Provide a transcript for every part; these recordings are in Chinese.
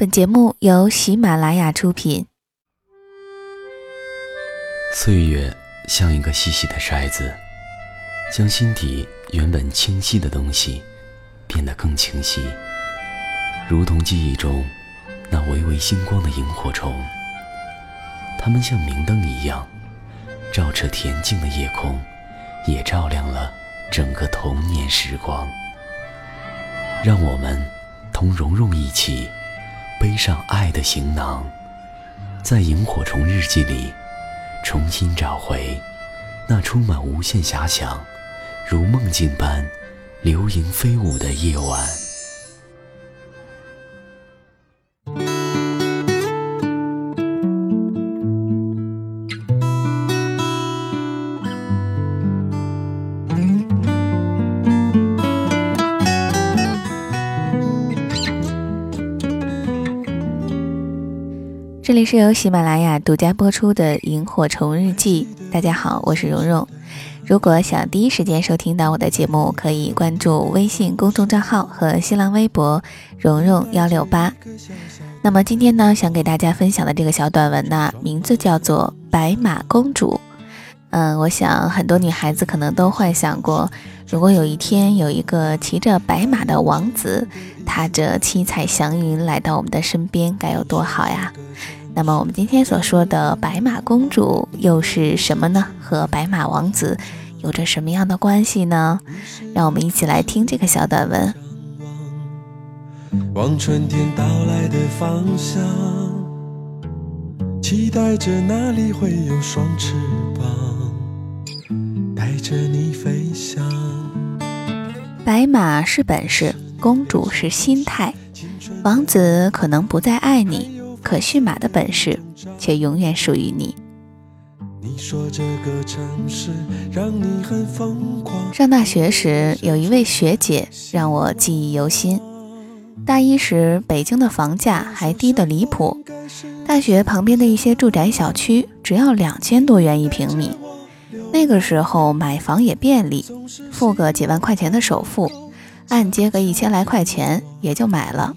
本节目由喜马拉雅出品。岁月像一个细细的筛子，将心底原本清晰的东西变得更清晰，如同记忆中那微微星光的萤火虫。它们像明灯一样，照彻恬静的夜空，也照亮了整个童年时光。让我们同蓉蓉一起。背上爱的行囊，在萤火虫日记里重新找回那充满无限遐想、如梦境般流萤飞舞的夜晚。里是由喜马拉雅独家播出的《萤火虫日记》。大家好，我是蓉蓉。如果想第一时间收听到我的节目，可以关注微信公众账号和新浪微博“蓉蓉幺六八”。那么今天呢，想给大家分享的这个小短文呢，名字叫做《白马公主》。嗯，我想很多女孩子可能都幻想过，如果有一天有一个骑着白马的王子，踏着七彩祥云来到我们的身边，该有多好呀！那么我们今天所说的白马公主又是什么呢？和白马王子有着什么样的关系呢？让我们一起来听这个小短文。往春天到来的方向，期待着那里会有双翅膀，带着你飞翔。白马是本事，公主是心态，王子可能不再爱你。可驯马的本事，却永远属于你。上大学时，有一位学姐让我记忆犹新。大一时，北京的房价还低得离谱，大学旁边的一些住宅小区只要两千多元一平米。那个时候买房也便利，付个几万块钱的首付，按揭个一千来块钱也就买了。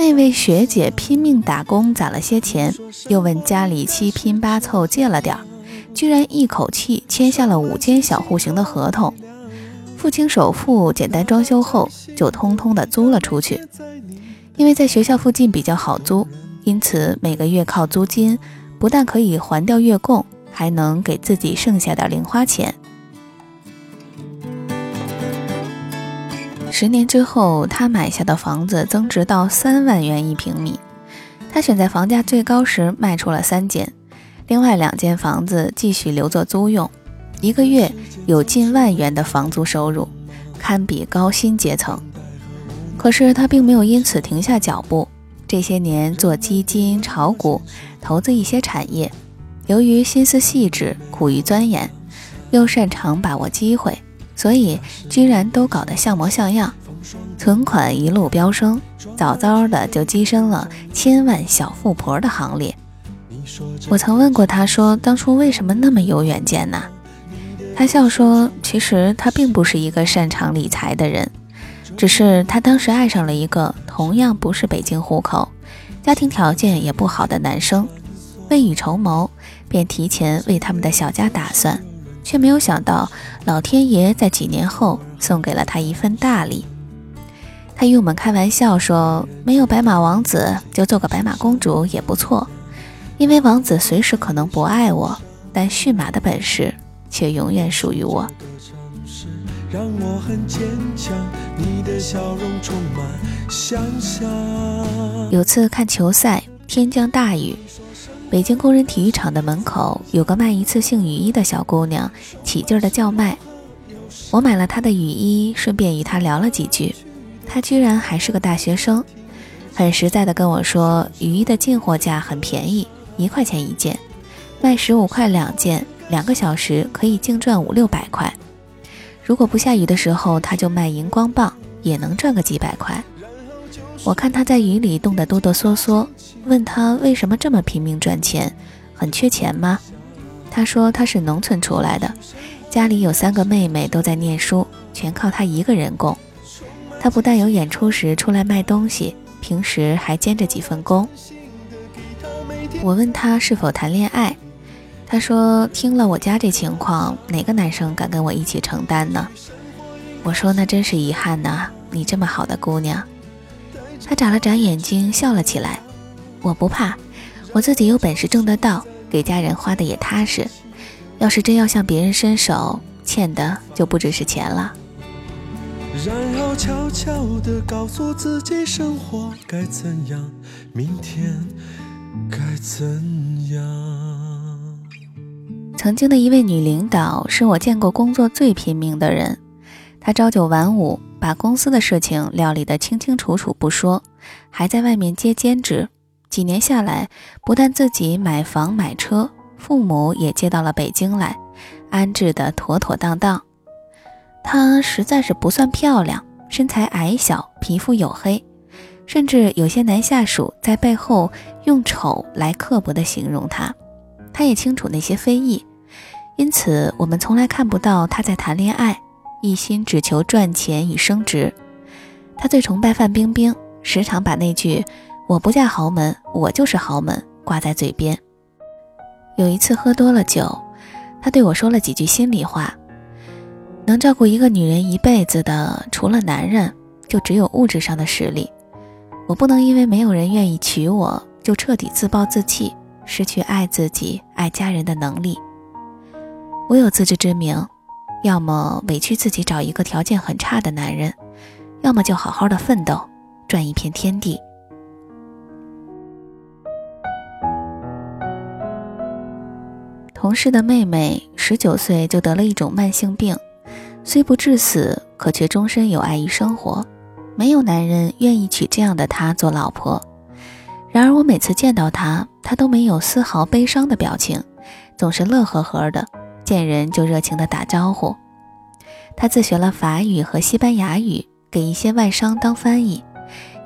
那位学姐拼命打工攒了些钱，又问家里七拼八凑借了点儿，居然一口气签下了五间小户型的合同。付清首付，简单装修后就通通的租了出去。因为在学校附近比较好租，因此每个月靠租金，不但可以还掉月供，还能给自己剩下点零花钱。十年之后，他买下的房子增值到三万元一平米。他选在房价最高时卖出了三间，另外两间房子继续留作租用，一个月有近万元的房租收入，堪比高薪阶层。可是他并没有因此停下脚步，这些年做基金、炒股、投资一些产业，由于心思细致、苦于钻研，又擅长把握机会。所以居然都搞得像模像样，存款一路飙升，早早的就跻身了千万小富婆的行列。我曾问过他，说当初为什么那么有远见呢？他笑说，其实他并不是一个擅长理财的人，只是他当时爱上了一个同样不是北京户口、家庭条件也不好的男生，未雨绸缪，便提前为他们的小家打算。却没有想到，老天爷在几年后送给了他一份大礼。他与我们开玩笑说：“没有白马王子，就做个白马公主也不错，因为王子随时可能不爱我，但驯马的本事却永远属于我。”有次看球赛，天降大雨。北京工人体育场的门口有个卖一次性雨衣的小姑娘，起劲儿的叫卖。我买了她的雨衣，顺便与她聊了几句。她居然还是个大学生，很实在的跟我说，雨衣的进货价很便宜，一块钱一件，卖十五块两件，两个小时可以净赚五六百块。如果不下雨的时候，她就卖荧光棒，也能赚个几百块。我看他在雨里冻得哆哆嗦嗦，问他为什么这么拼命赚钱，很缺钱吗？他说他是农村出来的，家里有三个妹妹都在念书，全靠他一个人供。他不但有演出时出来卖东西，平时还兼着几份工。我问他是否谈恋爱，他说听了我家这情况，哪个男生敢跟我一起承担呢？我说那真是遗憾呐，你这么好的姑娘。他眨了眨眼睛，笑了起来。我不怕，我自己有本事挣得到，给家人花的也踏实。要是真要向别人伸手，欠的就不只是钱了。然后悄悄地告诉自己，生活该怎样，明天该怎样。曾经的一位女领导是我见过工作最拼命的人，她朝九晚五，把公司的事情料理得清清楚楚不说，还在外面接兼职。几年下来，不但自己买房买车。父母也接到了北京来，安置得妥妥当当。她实在是不算漂亮，身材矮小，皮肤黝黑，甚至有些男下属在背后用丑来刻薄地形容她。她也清楚那些非议，因此我们从来看不到她在谈恋爱，一心只求赚钱与升职。他最崇拜范冰冰，时常把那句“我不嫁豪门，我就是豪门”挂在嘴边。有一次喝多了酒，他对我说了几句心里话。能照顾一个女人一辈子的，除了男人，就只有物质上的实力。我不能因为没有人愿意娶我，就彻底自暴自弃，失去爱自己、爱家人的能力。我有自知之明，要么委屈自己找一个条件很差的男人，要么就好好的奋斗，赚一片天地。同事的妹妹十九岁就得了一种慢性病，虽不致死，可却终身有碍于生活。没有男人愿意娶这样的她做老婆。然而我每次见到她，她都没有丝毫悲伤的表情，总是乐呵呵的，见人就热情的打招呼。他自学了法语和西班牙语，给一些外商当翻译。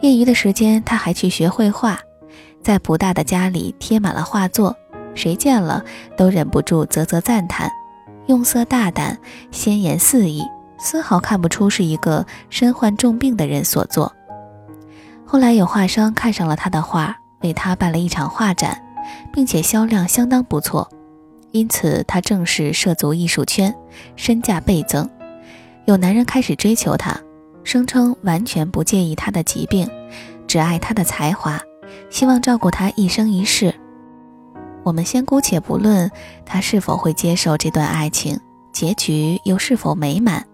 业余的时间，他还去学绘画，在不大的家里贴满了画作。谁见了都忍不住啧啧赞叹，用色大胆，鲜艳肆意，丝毫看不出是一个身患重病的人所作。后来有画商看上了他的画，为他办了一场画展，并且销量相当不错，因此他正式涉足艺术圈，身价倍增。有男人开始追求她，声称完全不介意她的疾病，只爱她的才华，希望照顾她一生一世。我们先姑且不论他是否会接受这段爱情，结局又是否美满，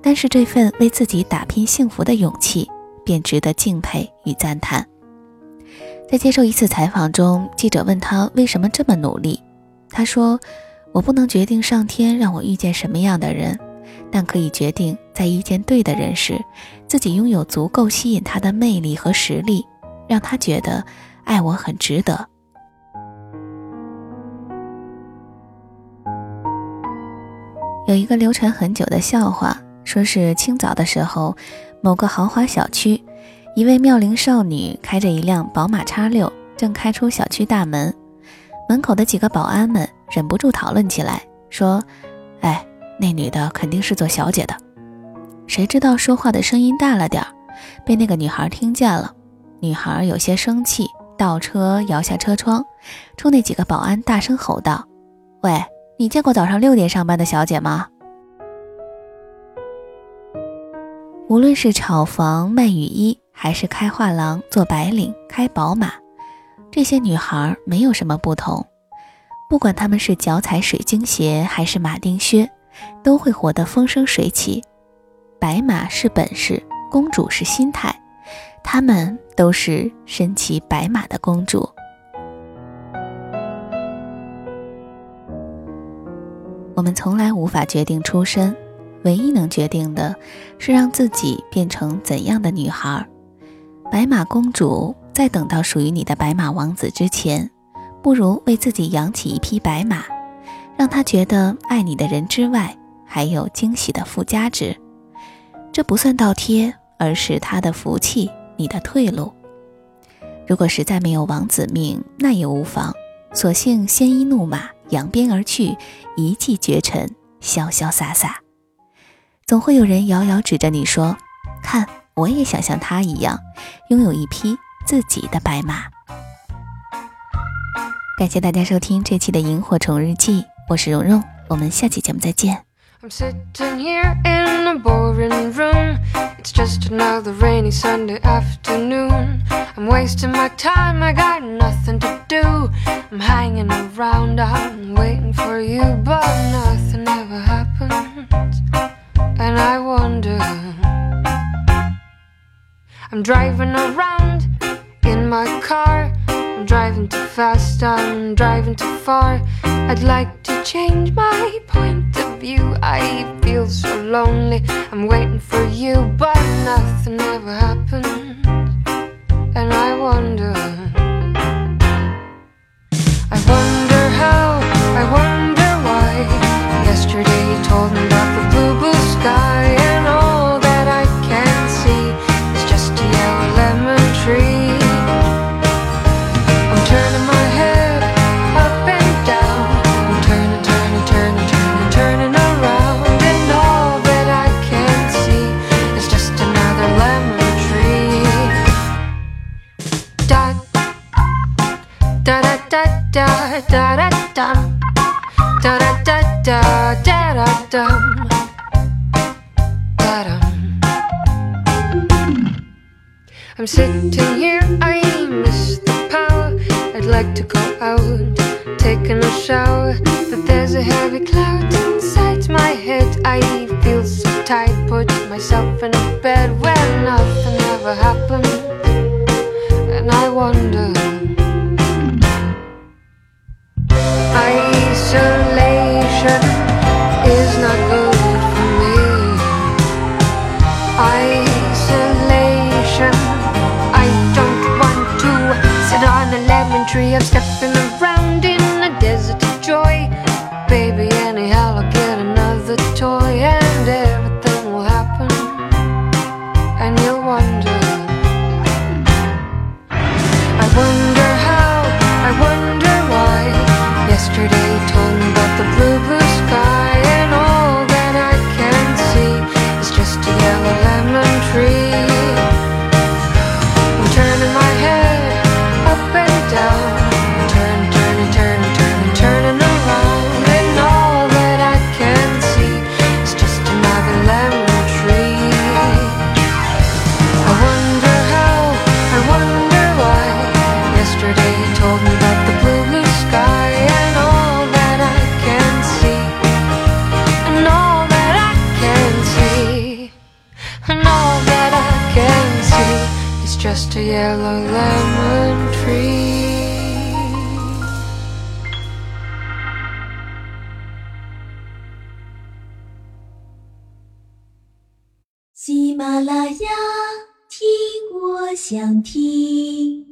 但是这份为自己打拼幸福的勇气便值得敬佩与赞叹。在接受一次采访中，记者问他为什么这么努力，他说：“我不能决定上天让我遇见什么样的人，但可以决定在遇见对的人时，自己拥有足够吸引他的魅力和实力，让他觉得爱我很值得。”有一个流传很久的笑话，说是清早的时候，某个豪华小区，一位妙龄少女开着一辆宝马叉六，正开出小区大门，门口的几个保安们忍不住讨论起来，说：“哎，那女的肯定是做小姐的。”谁知道说话的声音大了点儿，被那个女孩听见了。女孩有些生气，倒车摇下车窗，冲那几个保安大声吼道：“喂！”你见过早上六点上班的小姐吗？无论是炒房卖雨衣，还是开画廊做白领开宝马，这些女孩没有什么不同。不管她们是脚踩水晶鞋还是马丁靴，都会活得风生水起。白马是本事，公主是心态，她们都是身骑白马的公主。我们从来无法决定出身，唯一能决定的是让自己变成怎样的女孩。白马公主在等到属于你的白马王子之前，不如为自己养起一匹白马，让他觉得爱你的人之外，还有惊喜的附加值。这不算倒贴，而是他的福气，你的退路。如果实在没有王子命，那也无妨，索性鲜衣怒马。扬鞭而去，一骑绝尘，潇潇洒洒。总会有人遥遥指着你说：“看，我也想像他一样，拥有一匹自己的白马。感谢大家收听这期的《萤火虫日记》，我是蓉蓉，我们下期节目再见。I'm sitting here in a boring room. It's just another rainy Sunday afternoon. I'm wasting my time, I got nothing to do. I'm hanging around, I'm waiting for you, but nothing ever happens. And I wonder. I'm driving around my car. I'm driving too fast, I'm driving too far. I'd like to change my point of view. I feel so lonely, I'm waiting for you, but nothing ever happened. And I wonder, da da da dum. Da da da da da da dum. Da dum. I'm sitting here, I miss the power. I'd like to go out, taking a shower. But there's a heavy cloud inside my head. I feel so tight, put myself in a bed where nothing ever happened. And I wonder. Isolation is not good for me. Isolation. I don't want to sit on a lemon tree. I'm stepping around just a yellow lemon tree. 喜马拉雅，听我想听。